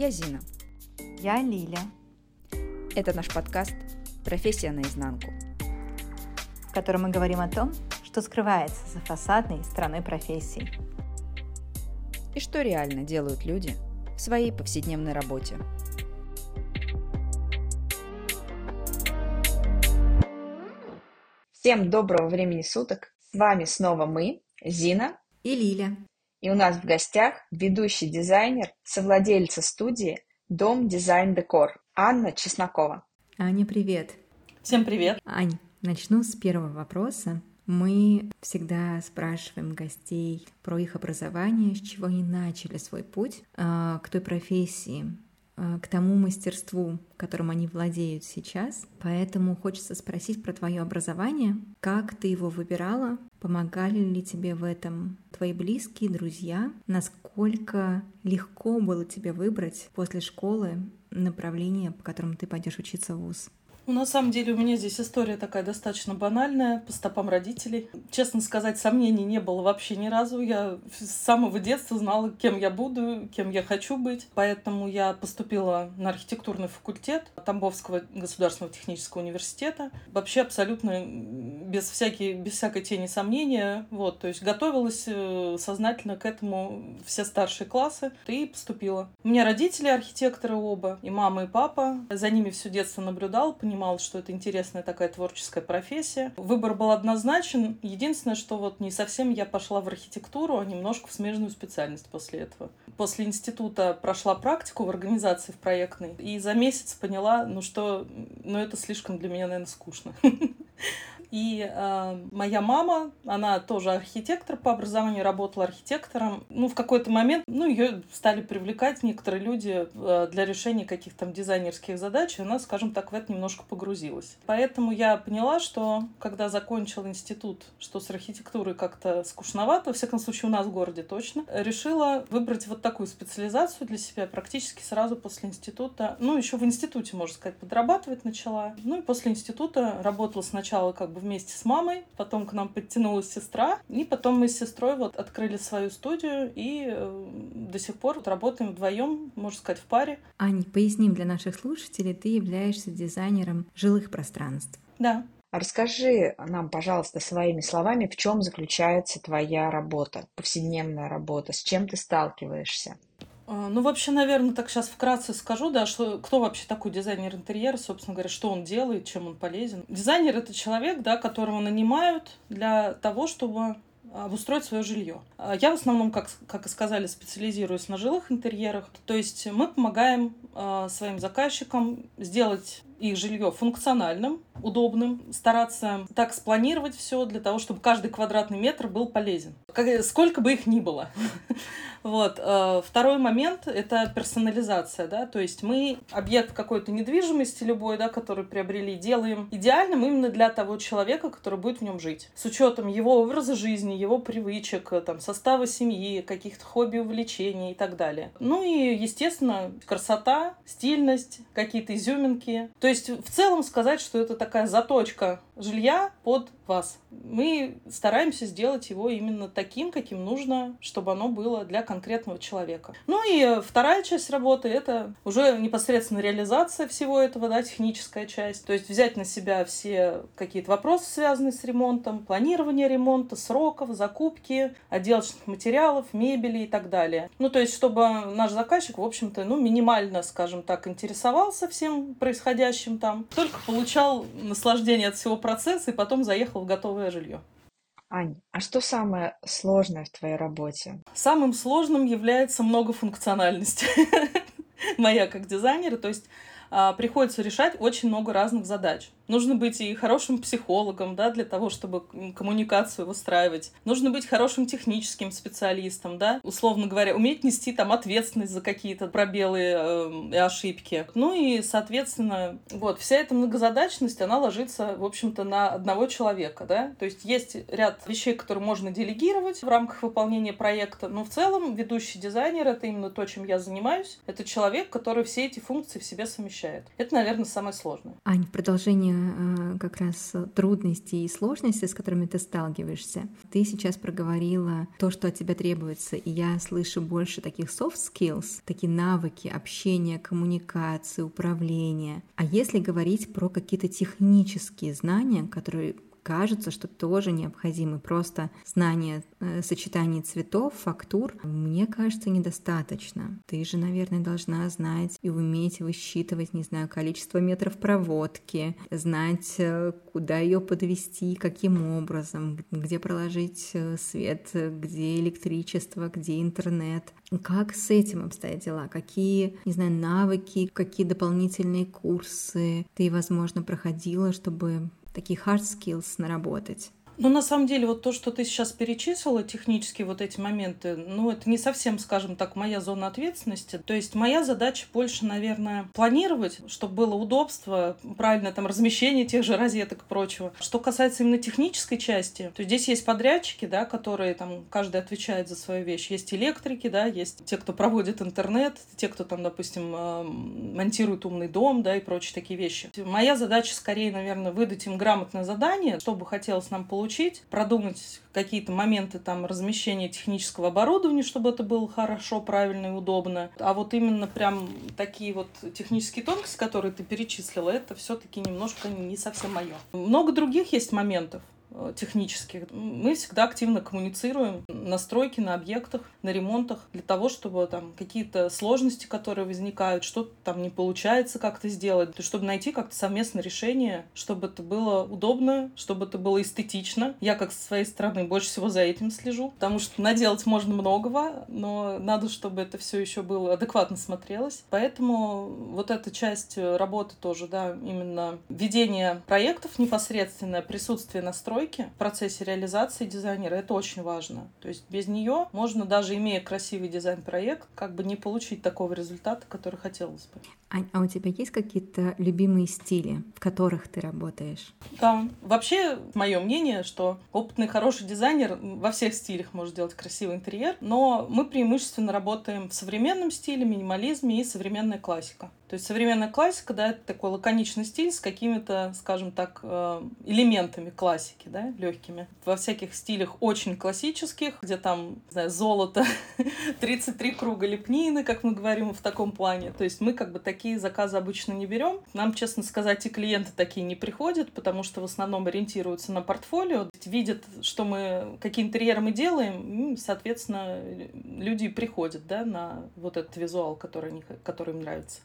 Я Зина. Я Лиля. Это наш подкаст «Профессия наизнанку», в котором мы говорим о том, что скрывается за фасадной стороной профессии. И что реально делают люди в своей повседневной работе. Всем доброго времени суток! С вами снова мы, Зина и Лиля. И у нас в гостях ведущий дизайнер, совладельца студии «Дом Дизайн Декор» Анна Чеснокова. Аня, привет! Всем привет! Ань, начну с первого вопроса. Мы всегда спрашиваем гостей про их образование, с чего они начали свой путь а, к той профессии, к тому мастерству, которым они владеют сейчас. Поэтому хочется спросить про твое образование. Как ты его выбирала? Помогали ли тебе в этом твои близкие, друзья? Насколько легко было тебе выбрать после школы направление, по которому ты пойдешь учиться в ВУЗ? Ну, на самом деле, у меня здесь история такая достаточно банальная, по стопам родителей. Честно сказать, сомнений не было вообще ни разу. Я с самого детства знала, кем я буду, кем я хочу быть. Поэтому я поступила на архитектурный факультет Тамбовского государственного технического университета. Вообще абсолютно без, всякой, без всякой тени сомнения. Вот, то есть готовилась э, сознательно к этому все старшие классы и поступила. У меня родители архитекторы оба, и мама, и папа. За ними все детство наблюдал, понимал, понимала, что это интересная такая творческая профессия. Выбор был однозначен. Единственное, что вот не совсем я пошла в архитектуру, а немножко в смежную специальность после этого. После института прошла практику в организации в проектной, и за месяц поняла, ну что, ну это слишком для меня, наверное, скучно. И э, моя мама, она тоже архитектор по образованию, работала архитектором. Ну, в какой-то момент, ну, ее стали привлекать некоторые люди э, для решения каких-то там дизайнерских задач, и она, скажем так, в это немножко погрузилась. Поэтому я поняла, что когда закончил институт, что с архитектурой как-то скучновато, во всяком случае у нас в городе точно, решила выбрать вот такую специализацию для себя практически сразу после института. Ну, еще в институте, можно сказать, подрабатывать начала. Ну, и после института работала сначала как бы вместе с мамой, потом к нам подтянулась сестра, и потом мы с сестрой вот открыли свою студию и э, до сих пор вот работаем вдвоем, можно сказать, в паре. Ань, поясним для наших слушателей, ты являешься дизайнером жилых пространств. Да. Расскажи нам, пожалуйста, своими словами, в чем заключается твоя работа, повседневная работа, с чем ты сталкиваешься? А, ну, вообще, наверное, так сейчас вкратце скажу, да, что кто вообще такой дизайнер интерьера, собственно говоря, что он делает, чем он полезен. Дизайнер — это человек, да, которого нанимают для того, чтобы обустроить свое жилье. А, я в основном, как, как и сказали, специализируюсь на жилых интерьерах. То есть мы помогаем э, своим заказчикам сделать их жилье функциональным, удобным, стараться так спланировать все для того, чтобы каждый квадратный метр был полезен. Как, сколько бы их ни было. Вот. Э, второй момент – это персонализация, да, то есть мы объект какой-то недвижимости любой, да, который приобрели, делаем идеальным именно для того человека, который будет в нем жить. С учетом его образа жизни, его привычек, э, там, состава семьи, каких-то хобби, увлечений и так далее. Ну и, естественно, красота, стильность, какие-то изюминки. То есть в целом сказать, что это такая заточка жилья под вас. Мы стараемся сделать его именно таким, каким нужно, чтобы оно было для конкретного человека. Ну и вторая часть работы — это уже непосредственно реализация всего этого, да, техническая часть. То есть взять на себя все какие-то вопросы, связанные с ремонтом, планирование ремонта, сроков, закупки, отделочных материалов, мебели и так далее. Ну, то есть, чтобы наш заказчик, в общем-то, ну, минимально, скажем так, интересовался всем происходящим там, только получал наслаждение от всего процесса и потом заехал в готовое жилье. Ань, а что самое сложное в твоей работе? Самым сложным является многофункциональность моя как дизайнера. То есть а, приходится решать очень много разных задач. Нужно быть и хорошим психологом, да, для того, чтобы коммуникацию выстраивать. Нужно быть хорошим техническим специалистом, да, условно говоря, уметь нести там ответственность за какие-то пробелы э, и ошибки. Ну и, соответственно, вот, вся эта многозадачность, она ложится, в общем-то, на одного человека, да. То есть есть ряд вещей, которые можно делегировать в рамках выполнения проекта, но в целом ведущий дизайнер — это именно то, чем я занимаюсь. Это человек, который все эти функции в себе совмещает. Это, наверное, самое сложное. Ань, в продолжение как раз трудности и сложности, с которыми ты сталкиваешься. Ты сейчас проговорила то, что от тебя требуется, и я слышу больше таких soft skills, такие навыки общения, коммуникации, управления. А если говорить про какие-то технические знания, которые кажется, что тоже необходимы. Просто знание э, сочетаний цветов, фактур, мне кажется, недостаточно. Ты же, наверное, должна знать и уметь высчитывать, не знаю, количество метров проводки, знать, э, куда ее подвести, каким образом, где проложить э, свет, где электричество, где интернет. Как с этим обстоят дела? Какие, не знаю, навыки, какие дополнительные курсы ты, возможно, проходила, чтобы такие hard skills наработать. Ну, на самом деле, вот то, что ты сейчас перечислила, технические вот эти моменты, ну, это не совсем, скажем так, моя зона ответственности. То есть моя задача больше, наверное, планировать, чтобы было удобство, правильное там размещение тех же розеток и прочего. Что касается именно технической части, то здесь есть подрядчики, да, которые там каждый отвечает за свою вещь. Есть электрики, да, есть те, кто проводит интернет, те, кто там, допустим, э, монтирует умный дом, да, и прочие такие вещи. Моя задача скорее, наверное, выдать им грамотное задание, что бы хотелось нам получить получить, продумать какие-то моменты там размещения технического оборудования, чтобы это было хорошо, правильно и удобно. А вот именно прям такие вот технические тонкости, которые ты перечислила, это все-таки немножко не совсем мое. Много других есть моментов. Э, технических. Мы всегда активно коммуницируем на стройке, на объектах, на ремонтах, для того, чтобы там какие-то сложности, которые возникают, что-то там не получается как-то сделать, чтобы найти как-то совместное решение, чтобы это было удобно, чтобы это было эстетично. Я, как со своей стороны, больше всего за этим слежу, потому что наделать можно многого, но надо, чтобы это все еще было адекватно смотрелось. Поэтому вот эта часть работы тоже, да, именно ведение проектов непосредственное, присутствие на стройке, настройки в процессе реализации дизайнера. Это очень важно. То есть без нее можно, даже имея красивый дизайн-проект, как бы не получить такого результата, который хотелось бы. Ань, а у тебя есть какие-то любимые стили, в которых ты работаешь? Да. Вообще, мое мнение, что опытный хороший дизайнер во всех стилях может делать красивый интерьер, но мы преимущественно работаем в современном стиле, минимализме и современная классика. То есть современная классика, да, это такой лаконичный стиль с какими-то, скажем так, э, элементами классики, да, легкими. Во всяких стилях очень классических, где там, не знаю, золото, 33 круга лепнины, как мы говорим в таком плане. То есть мы как бы такие заказы обычно не берем. Нам, честно сказать, и клиенты такие не приходят, потому что в основном ориентируются на портфолио, видят, что мы, какие интерьеры мы делаем, соответственно, люди приходят, да, на вот этот визуал, который, они, который им нравится.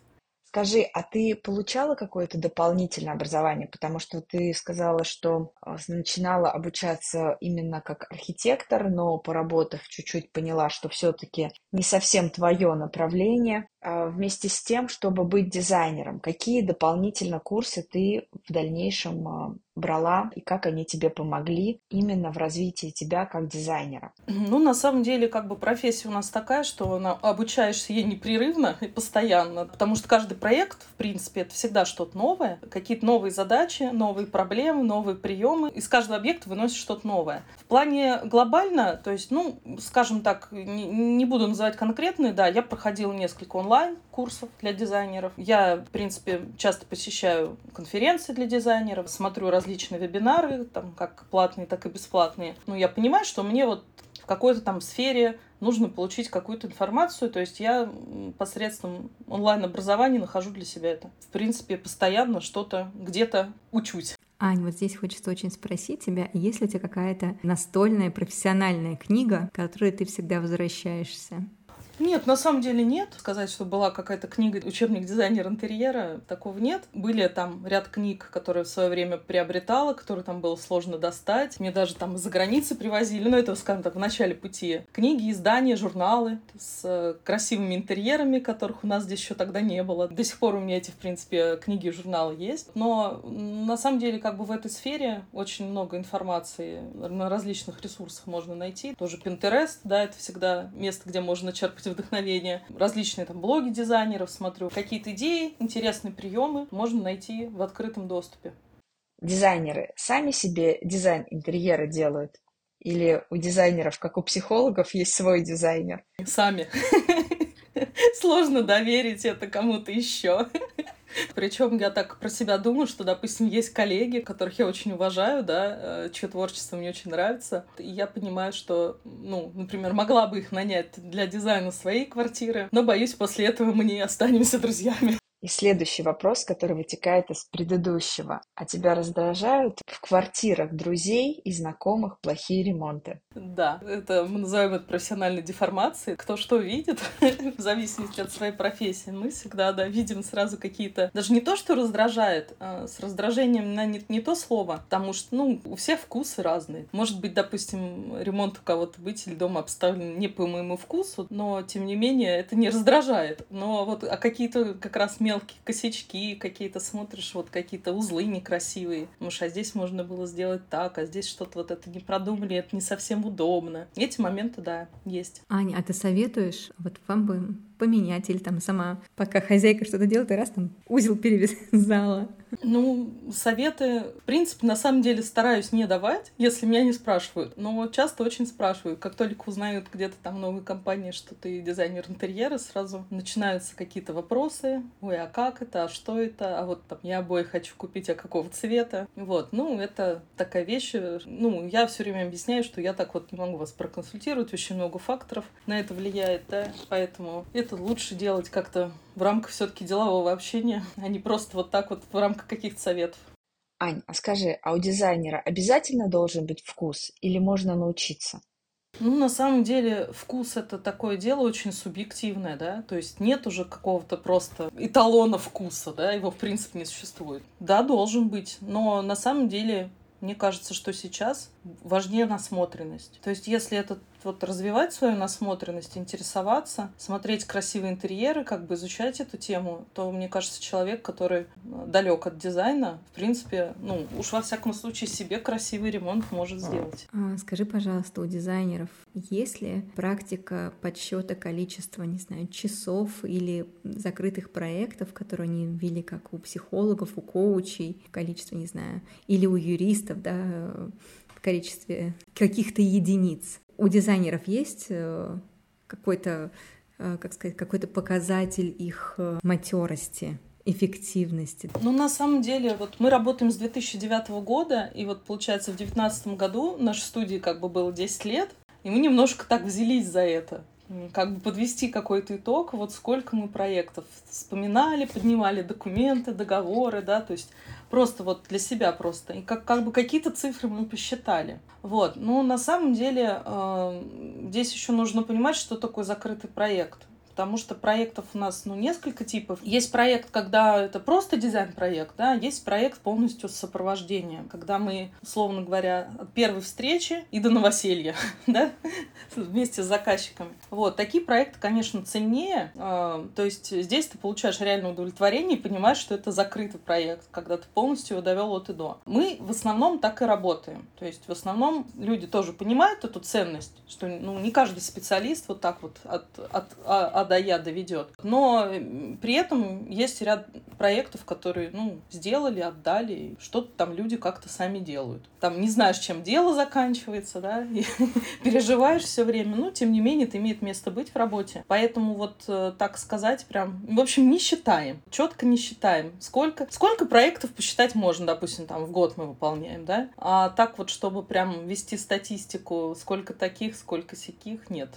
Скажи, а ты получала какое-то дополнительное образование? Потому что ты сказала, что а, начинала обучаться именно как архитектор, но поработав чуть-чуть поняла, что все-таки не совсем твое направление. А, вместе с тем, чтобы быть дизайнером, какие дополнительно курсы ты в дальнейшем а, брала и как они тебе помогли именно в развитии тебя как дизайнера? Ну, на самом деле, как бы профессия у нас такая, что обучаешься ей непрерывно и постоянно, потому что каждый проект, в принципе, это всегда что-то новое, какие-то новые задачи, новые проблемы, новые приемы. Из каждого объекта выносишь что-то новое. В плане глобально, то есть, ну, скажем так, не, не буду называть конкретные, да, я проходила несколько онлайн-курсов для дизайнеров. Я, в принципе, часто посещаю конференции для дизайнеров, смотрю раз различные вебинары, там как платные, так и бесплатные. Ну, я понимаю, что мне вот в какой-то там сфере нужно получить какую-то информацию, то есть я посредством онлайн-образования нахожу для себя это. В принципе, постоянно что-то где-то учусь. Ань, вот здесь хочется очень спросить тебя, есть ли у тебя какая-то настольная профессиональная книга, к которой ты всегда возвращаешься? Нет, на самом деле нет. Сказать, что была какая-то книга, учебник дизайнер интерьера, такого нет. Были там ряд книг, которые в свое время приобретала, которые там было сложно достать. Мне даже там из-за границы привозили, ну это, скажем так, в начале пути. Книги, издания, журналы с э, красивыми интерьерами, которых у нас здесь еще тогда не было. До сих пор у меня эти, в принципе, книги и журналы есть. Но на самом деле как бы в этой сфере очень много информации на различных ресурсах можно найти. Тоже Pinterest, да, это всегда место, где можно черпать черпать вдохновение. Различные там блоги дизайнеров смотрю. Какие-то идеи, интересные приемы можно найти в открытом доступе. Дизайнеры сами себе дизайн интерьера делают? Или у дизайнеров, как у психологов, есть свой дизайнер? Сами. Сложно доверить это кому-то еще. Причем я так про себя думаю, что, допустим, есть коллеги, которых я очень уважаю, да, э, чье творчество мне очень нравится. И я понимаю, что, ну, например, могла бы их нанять для дизайна своей квартиры, но боюсь, после этого мы не останемся друзьями. И следующий вопрос, который вытекает из предыдущего. А тебя раздражают в квартирах друзей и знакомых плохие ремонты? Да, это мы называем это профессиональной деформацией. Кто что видит, в зависимости от своей профессии. Мы всегда, да, видим сразу какие-то... Даже не то, что раздражает, а с раздражением на не, не то слово, потому что, ну, у всех вкусы разные. Может быть, допустим, ремонт у кого-то быть или дома обставлен не по моему вкусу, но, тем не менее, это не раздражает. Но вот а какие-то как раз мелкие мелкие косячки какие-то смотришь, вот какие-то узлы некрасивые. Может, а здесь можно было сделать так, а здесь что-то вот это не продумали, это не совсем удобно. Эти моменты, да, есть. Аня, а ты советуешь, вот вам бы поменять или там сама, пока хозяйка что-то делает, и раз там узел перевязала. Ну, советы, в принципе, на самом деле стараюсь не давать, если меня не спрашивают. Но часто очень спрашивают. Как только узнают где-то там в новой компании, что ты дизайнер интерьера, сразу начинаются какие-то вопросы. Ой, а как это? А что это? А вот там я обои хочу купить, а какого цвета? Вот, ну, это такая вещь. Ну, я все время объясняю, что я так вот не могу вас проконсультировать. Очень много факторов на это влияет, да. Поэтому это лучше делать как-то в рамках все-таки делового общения, а не просто вот так вот в рамках каких-то советов. Ань, а скажи, а у дизайнера обязательно должен быть вкус или можно научиться? Ну, на самом деле, вкус это такое дело очень субъективное, да, то есть нет уже какого-то просто эталона вкуса, да, его в принципе не существует. Да, должен быть, но на самом деле мне кажется, что сейчас важнее насмотренность. То есть, если этот вот развивать свою насмотренность, интересоваться, смотреть красивые интерьеры, как бы изучать эту тему, то, мне кажется, человек, который э, далек от дизайна, в принципе, ну, уж во всяком случае себе красивый ремонт может сделать. А, скажи, пожалуйста, у дизайнеров есть ли практика подсчета количества, не знаю, часов или закрытых проектов, которые они ввели как у психологов, у коучей, количество, не знаю, или у юристов, да, количестве каких-то единиц? у дизайнеров есть э, какой-то, э, как сказать, какой-то показатель их э, матерости? эффективности? Ну, на самом деле, вот мы работаем с 2009 года, и вот, получается, в 2019 году нашей студии как бы было 10 лет, и мы немножко так взялись за это как бы подвести какой-то итог, вот сколько мы проектов вспоминали, поднимали документы, договоры, да, то есть просто вот для себя просто. И как, как бы какие-то цифры мы посчитали. Вот. Ну, на самом деле, э, здесь еще нужно понимать, что такое закрытый проект потому что проектов у нас ну, несколько типов. Есть проект, когда это просто дизайн-проект, да, есть проект полностью с сопровождением, когда мы, условно говоря, от первой встречи и до новоселья, да, вместе с заказчиками. Вот, такие проекты, конечно, ценнее, э, то есть здесь ты получаешь реальное удовлетворение и понимаешь, что это закрытый проект, когда ты полностью его довел от и до. Мы в основном так и работаем, то есть в основном люди тоже понимают эту ценность, что ну, не каждый специалист вот так вот от, от, от до Я доведет. Но при этом есть ряд проектов, которые, ну, сделали, отдали, что-то там люди как-то сами делают. Там не знаешь, чем дело заканчивается, да, и переживаешь все время, но тем не менее это имеет место быть в работе. Поэтому вот э, так сказать прям, в общем, не считаем, четко не считаем. Сколько, сколько проектов посчитать можно, допустим, там в год мы выполняем, да, а так вот, чтобы прям вести статистику, сколько таких, сколько сяких, нет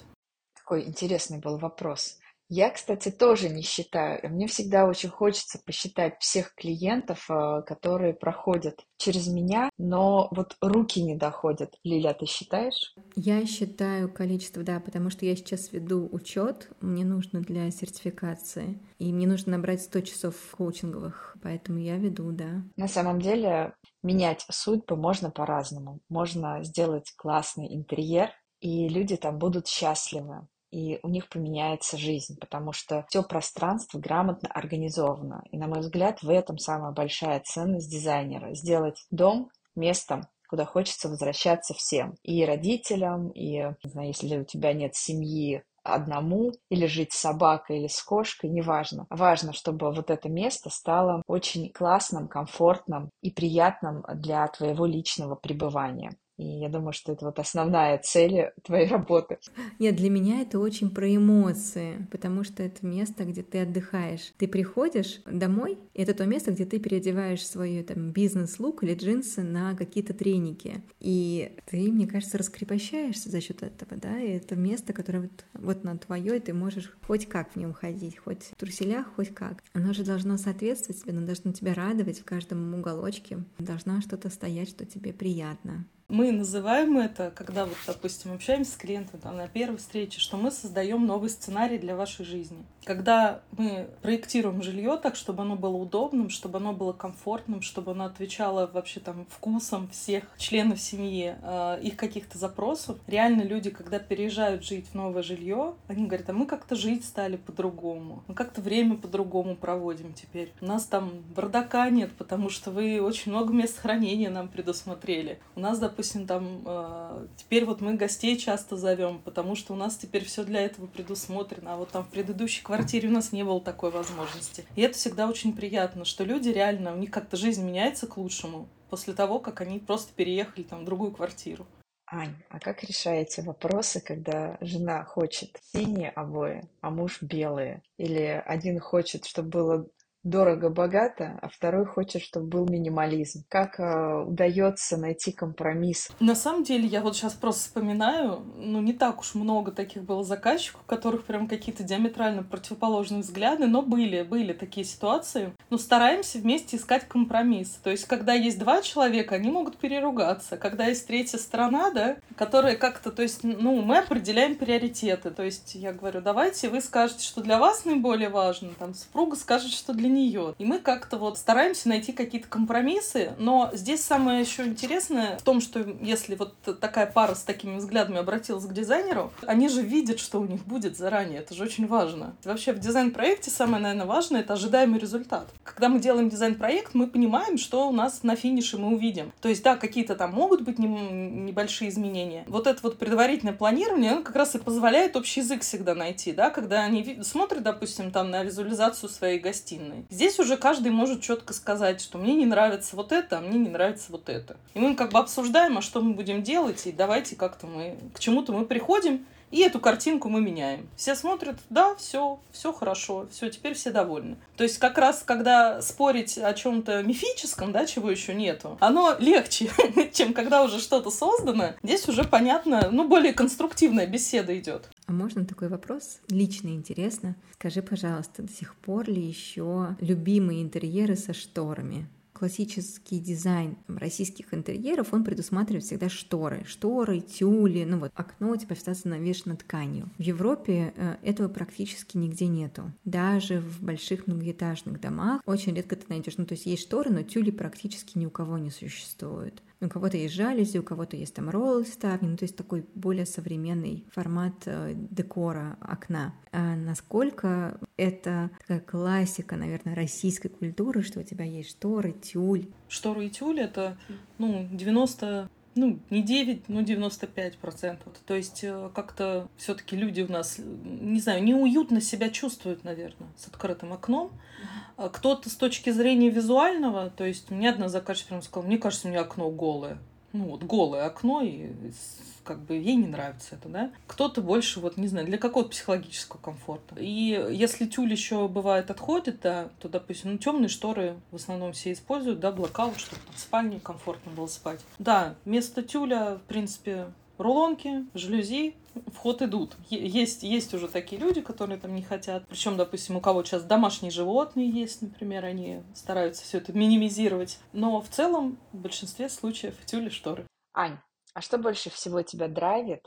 такой интересный был вопрос. Я, кстати, тоже не считаю. Мне всегда очень хочется посчитать всех клиентов, э, которые проходят через меня, но вот руки не доходят. Лиля, ты считаешь? Я считаю количество, да, потому что я сейчас веду учет, мне нужно для сертификации, и мне нужно набрать 100 часов коучинговых, поэтому я веду, да. На самом деле менять судьбы можно по-разному. Можно сделать классный интерьер, и люди там будут счастливы и у них поменяется жизнь, потому что все пространство грамотно организовано. И, на мой взгляд, в этом самая большая ценность дизайнера. Сделать дом местом, куда хочется возвращаться всем. И родителям, и, не знаю, если у тебя нет семьи, одному, или жить с собакой, или с кошкой, неважно. Важно, чтобы вот это место стало очень классным, комфортным и приятным для твоего личного пребывания. И я думаю, что это вот основная цель твоей работы. Нет, для меня это очень про эмоции, потому что это место, где ты отдыхаешь. Ты приходишь домой, и это то место, где ты переодеваешь свой там бизнес-лук или джинсы на какие-то треники. И ты, мне кажется, раскрепощаешься за счет этого, да, и это место, которое вот, вот на твое, и ты можешь хоть как в нем ходить, хоть в труселях, хоть как. Оно же должно соответствовать тебе, оно должно тебя радовать в каждом уголочке. Должна что-то стоять, что тебе приятно. Мы называем это, когда вот, допустим, общаемся с клиентом там, на первой встрече, что мы создаем новый сценарий для вашей жизни. Когда мы проектируем жилье так, чтобы оно было удобным, чтобы оно было комфортным, чтобы оно отвечало вообще там вкусам всех членов семьи, э, их каких-то запросов, реально люди, когда переезжают жить в новое жилье, они говорят, а мы как-то жить стали по-другому, мы как-то время по-другому проводим теперь. У нас там бардака нет, потому что вы очень много мест хранения нам предусмотрели. У нас, допустим, допустим, там э, теперь вот мы гостей часто зовем, потому что у нас теперь все для этого предусмотрено, а вот там в предыдущей квартире у нас не было такой возможности. И это всегда очень приятно, что люди реально, у них как-то жизнь меняется к лучшему после того, как они просто переехали там в другую квартиру. Ань, а как решаете вопросы, когда жена хочет синие обои, а муж белые? Или один хочет, чтобы было дорого-богато, а второй хочет, чтобы был минимализм. Как э, удается найти компромисс? На самом деле, я вот сейчас просто вспоминаю, ну, не так уж много таких было заказчиков, у которых прям какие-то диаметрально противоположные взгляды, но были, были такие ситуации. Но стараемся вместе искать компромисс. То есть, когда есть два человека, они могут переругаться. Когда есть третья сторона, да, которая как-то, то есть, ну, мы определяем приоритеты. То есть, я говорю, давайте вы скажете, что для вас наиболее важно, там, супруга скажет, что для нее. И мы как-то вот стараемся найти какие-то компромиссы, но здесь самое еще интересное в том, что если вот такая пара с такими взглядами обратилась к дизайнеру, они же видят, что у них будет заранее. Это же очень важно. Вообще в дизайн-проекте самое, наверное, важное — это ожидаемый результат. Когда мы делаем дизайн-проект, мы понимаем, что у нас на финише мы увидим. То есть, да, какие-то там могут быть небольшие изменения. Вот это вот предварительное планирование, оно как раз и позволяет общий язык всегда найти, да, когда они смотрят, допустим, там на визуализацию своей гостиной. Здесь уже каждый может четко сказать, что мне не нравится вот это, а мне не нравится вот это. И мы как бы обсуждаем, а что мы будем делать, и давайте как-то мы к чему-то мы приходим, и эту картинку мы меняем. Все смотрят, да, все, все хорошо, все, теперь все довольны. То есть как раз, когда спорить о чем-то мифическом, да, чего еще нету, оно легче, чем когда уже что-то создано. Здесь уже понятно, ну, более конструктивная беседа идет. А можно такой вопрос? Лично интересно. Скажи, пожалуйста, до сих пор ли еще любимые интерьеры со шторами? Классический дизайн российских интерьеров, он предусматривает всегда шторы. Шторы, тюли, ну вот окно типа всегда навешено тканью. В Европе э, этого практически нигде нету. Даже в больших многоэтажных домах очень редко ты найдешь. Ну то есть есть шторы, но тюли практически ни у кого не существует. У кого-то есть жалюзи, у кого-то есть там ролл ставни, ну, то есть такой более современный формат э, декора окна. А насколько это такая классика, наверное, российской культуры, что у тебя есть шторы, тюль. Шторы и тюль — это, ну, 90 ну, не 9, но 95 процентов. То есть э, как-то все таки люди у нас, не знаю, неуютно себя чувствуют, наверное, с открытым окном. А кто-то с точки зрения визуального, то есть мне одна заказчица прям сказала, мне кажется, у меня окно голое. Ну вот голое окно, и как бы ей не нравится это, да. Кто-то больше, вот, не знаю, для какого-то психологического комфорта. И если тюль еще бывает отходит, да, то, допустим, ну, темные шторы в основном все используют, да, блокаут, чтобы в спальне комфортно было спать. Да, вместо тюля, в принципе, рулонки, жалюзи, вход идут. Есть, есть уже такие люди, которые там не хотят. Причем, допустим, у кого сейчас домашние животные есть, например, они стараются все это минимизировать. Но в целом в большинстве случаев тюли шторы. Ань, а что больше всего тебя драйвит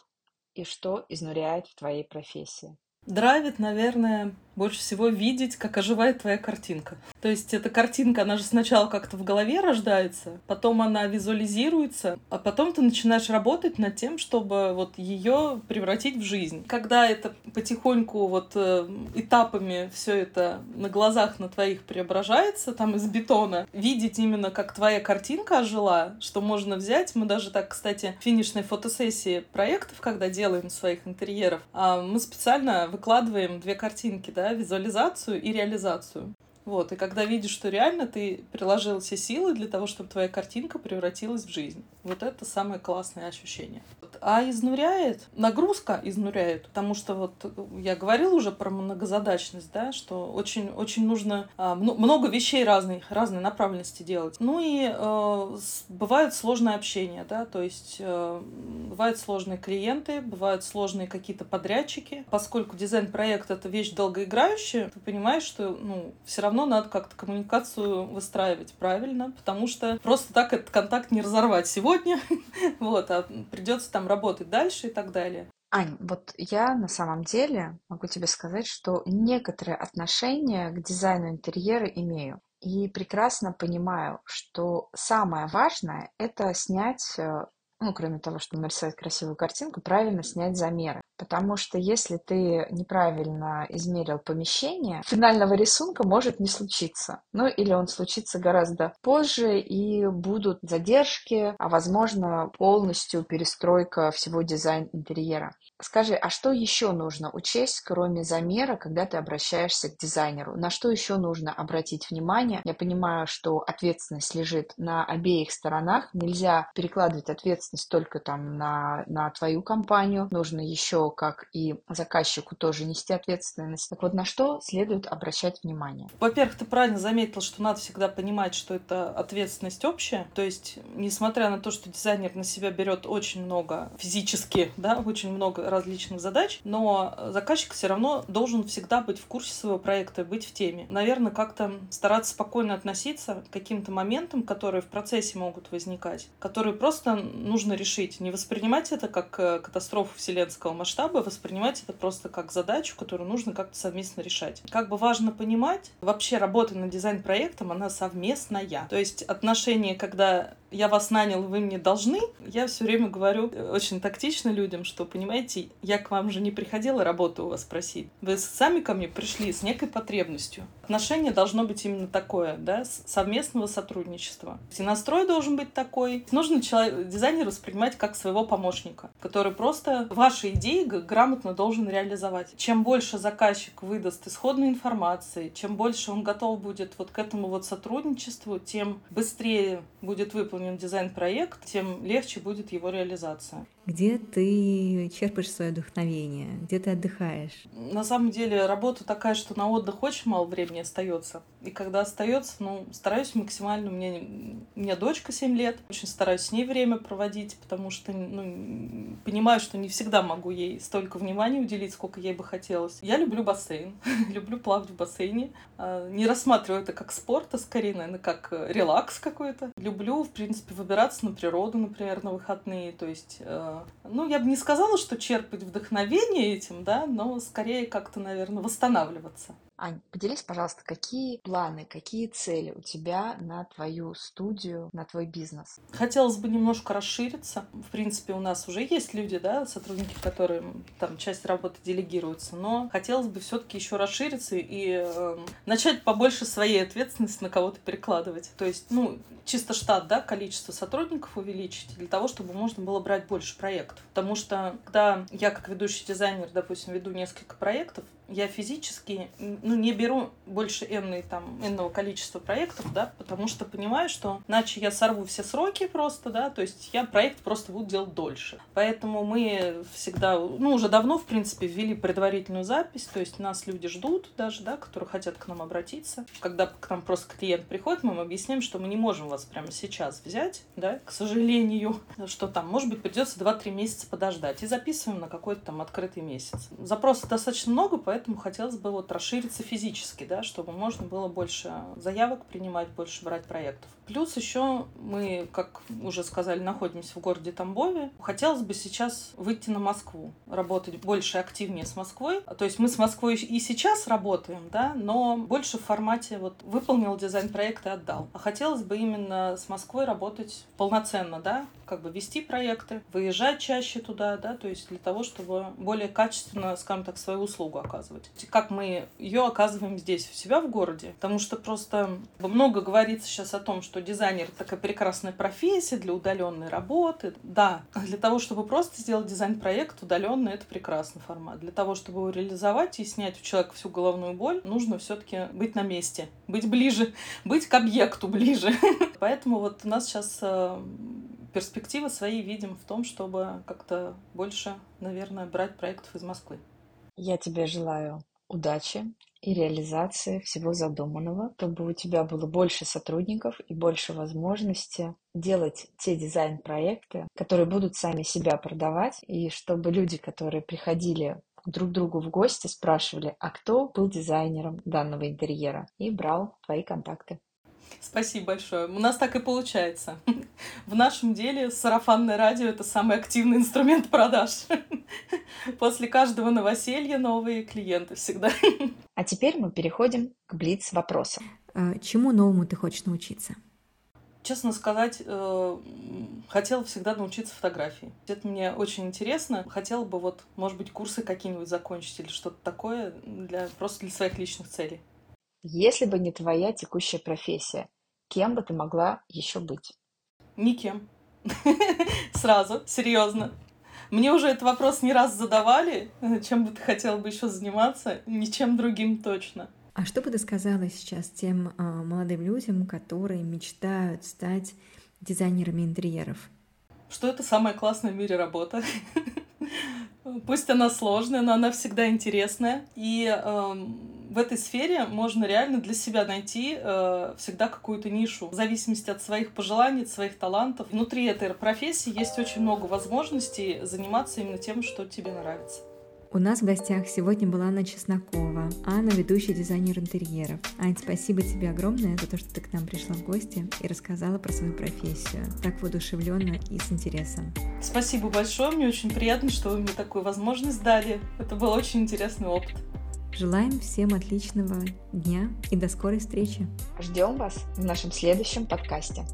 и что изнуряет в твоей профессии? Драйвит, наверное, больше всего видеть, как оживает твоя картинка. То есть эта картинка, она же сначала как-то в голове рождается, потом она визуализируется, а потом ты начинаешь работать над тем, чтобы вот ее превратить в жизнь. Когда это потихоньку вот э, этапами все это на глазах на твоих преображается, там из бетона, видеть именно, как твоя картинка ожила, что можно взять. Мы даже так, кстати, финишной фотосессии проектов, когда делаем своих интерьеров, а мы специально выкладываем две картинки, да, визуализацию и реализацию. Вот, и когда видишь, что реально ты приложил все силы для того, чтобы твоя картинка превратилась в жизнь. Вот это самое классное ощущение. А изнуряет, нагрузка изнуряет, потому что вот я говорила уже про многозадачность, да, что очень, очень нужно а, много вещей разных, разной направленности делать. Ну и э, бывает сложное общение, да, то есть э, бывают сложные клиенты, бывают сложные какие-то подрядчики. Поскольку дизайн-проект — это вещь долгоиграющая, ты понимаешь, что, ну, все равно надо как-то коммуникацию выстраивать правильно, потому что просто так этот контакт не разорвать сегодня, вот, а придется там работать дальше и так далее. Ань, вот я на самом деле могу тебе сказать, что некоторые отношения к дизайну интерьера имею. И прекрасно понимаю, что самое важное – это снять э, ну, кроме того, что нарисовать красивую картинку, правильно снять замеры. Потому что если ты неправильно измерил помещение, финального рисунка может не случиться. Ну, или он случится гораздо позже, и будут задержки, а возможно полностью перестройка всего дизайн интерьера. Скажи, а что еще нужно учесть, кроме замера, когда ты обращаешься к дизайнеру? На что еще нужно обратить внимание? Я понимаю, что ответственность лежит на обеих сторонах. Нельзя перекладывать ответственность только там на, на твою компанию. Нужно еще, как и заказчику, тоже нести ответственность. Так вот, на что следует обращать внимание? Во-первых, ты правильно заметил, что надо всегда понимать, что это ответственность общая. То есть, несмотря на то, что дизайнер на себя берет очень много физически, да, очень много различных задач, но заказчик все равно должен всегда быть в курсе своего проекта, быть в теме. Наверное, как-то стараться спокойно относиться к каким-то моментам, которые в процессе могут возникать, которые просто нужно решить. Не воспринимать это как э, катастрофу вселенского масштаба, а воспринимать это просто как задачу, которую нужно как-то совместно решать. Как бы важно понимать, вообще работа над дизайн-проектом, она совместная. То есть отношения, когда я вас нанял, вы мне должны, я все время говорю очень тактично людям, что, понимаете, я к вам же не приходила работу у вас просить. Вы сами ко мне пришли с некой потребностью. Отношение должно быть именно такое, да, совместного сотрудничества. И настрой должен быть такой. Нужно человек, дизайнера воспринимать как своего помощника, который просто ваши идеи грамотно должен реализовать. Чем больше заказчик выдаст исходной информации, чем больше он готов будет вот к этому вот сотрудничеству, тем быстрее будет выполнен дизайн-проект, тем легче будет его реализация. Где ты черпаешь свое вдохновение? Где ты отдыхаешь? На самом деле работа такая, что на отдых очень мало времени остается. И когда остается, ну, стараюсь максимально. У меня, у меня дочка 7 лет. Очень стараюсь с ней время проводить, потому что ну, понимаю, что не всегда могу ей столько внимания уделить, сколько ей бы хотелось. Я люблю бассейн. люблю плавать в бассейне. А, не рассматриваю это как спорт, а скорее, наверное, как э, релакс какой-то. Люблю, в принципе, выбираться на природу, например, на выходные. То есть э, ну, я бы не сказала, что черпать вдохновение этим, да, но скорее как-то, наверное, восстанавливаться. Ань, поделись, пожалуйста, какие планы, какие цели у тебя на твою студию, на твой бизнес? Хотелось бы немножко расшириться. В принципе, у нас уже есть люди, да, сотрудники, которые там часть работы делегируются, но хотелось бы все-таки еще расшириться и э, начать побольше своей ответственности на кого-то перекладывать. То есть, ну, чисто штат, да, количество сотрудников увеличить для того, чтобы можно было брать больше проектов. Потому что, когда я как ведущий дизайнер, допустим, веду несколько проектов, я физически ну, не беру больше n, там, n количества проектов, да, потому что понимаю, что иначе я сорву все сроки просто, да, то есть я проект просто буду делать дольше. Поэтому мы всегда, ну, уже давно, в принципе, ввели предварительную запись, то есть нас люди ждут даже, да, которые хотят к нам обратиться. Когда к нам просто клиент приходит, мы им объясняем, что мы не можем вас прямо сейчас взять, да, к сожалению, что там, может быть, придется 2-3 месяца подождать и записываем на какой-то там открытый месяц. Запросов достаточно много, поэтому поэтому хотелось бы вот расшириться физически, да, чтобы можно было больше заявок принимать, больше брать проектов. Плюс еще мы, как уже сказали, находимся в городе Тамбове. Хотелось бы сейчас выйти на Москву, работать больше активнее с Москвой. То есть мы с Москвой и сейчас работаем, да, но больше в формате вот выполнил дизайн-проект и отдал. А хотелось бы именно с Москвой работать полноценно, да, как бы вести проекты, выезжать чаще туда, да, то есть для того, чтобы более качественно, скажем так, свою услугу оказывать. Оказывать. Как мы ее оказываем здесь, у себя в городе. Потому что просто много говорится сейчас о том, что дизайнер такая прекрасная профессия для удаленной работы. Да, для того, чтобы просто сделать дизайн-проект удаленно, это прекрасный формат. Для того, чтобы его реализовать и снять у человека всю головную боль, нужно все-таки быть на месте, быть ближе, быть к объекту ближе. Поэтому вот у нас сейчас э, перспективы свои видим в том, чтобы как-то больше, наверное, брать проектов из Москвы. Я тебе желаю удачи и реализации всего задуманного, чтобы у тебя было больше сотрудников и больше возможности делать те дизайн-проекты, которые будут сами себя продавать, и чтобы люди, которые приходили друг другу в гости, спрашивали, а кто был дизайнером данного интерьера, и брал твои контакты. Спасибо большое. У нас так и получается. В нашем деле сарафанное радио — это самый активный инструмент продаж. После каждого новоселья новые клиенты всегда. А теперь мы переходим к блиц-вопросам. А, чему новому ты хочешь научиться? Честно сказать, э, хотела всегда научиться фотографии. Это мне очень интересно. Хотела бы вот, может быть, курсы какие-нибудь закончить или что-то такое для, просто для своих личных целей. Если бы не твоя текущая профессия, кем бы ты могла еще быть? Никем. Сразу, серьезно. Мне уже этот вопрос не раз задавали, чем бы ты хотела бы еще заниматься, ничем другим точно. А что бы ты сказала сейчас тем э, молодым людям, которые мечтают стать дизайнерами интерьеров? Что это самая классная в мире работа. Пусть она сложная, но она всегда интересная. И э, в этой сфере можно реально для себя найти э, всегда какую-то нишу, в зависимости от своих пожеланий, от своих талантов. Внутри этой профессии есть очень много возможностей заниматься именно тем, что тебе нравится. У нас в гостях сегодня была Анна Чеснокова, Анна, ведущий дизайнер интерьеров. Ань, спасибо тебе огромное за то, что ты к нам пришла в гости и рассказала про свою профессию так воодушевленно и с интересом. Спасибо большое, мне очень приятно, что вы мне такую возможность дали. Это был очень интересный опыт. Желаем всем отличного дня и до скорой встречи. Ждем вас в нашем следующем подкасте.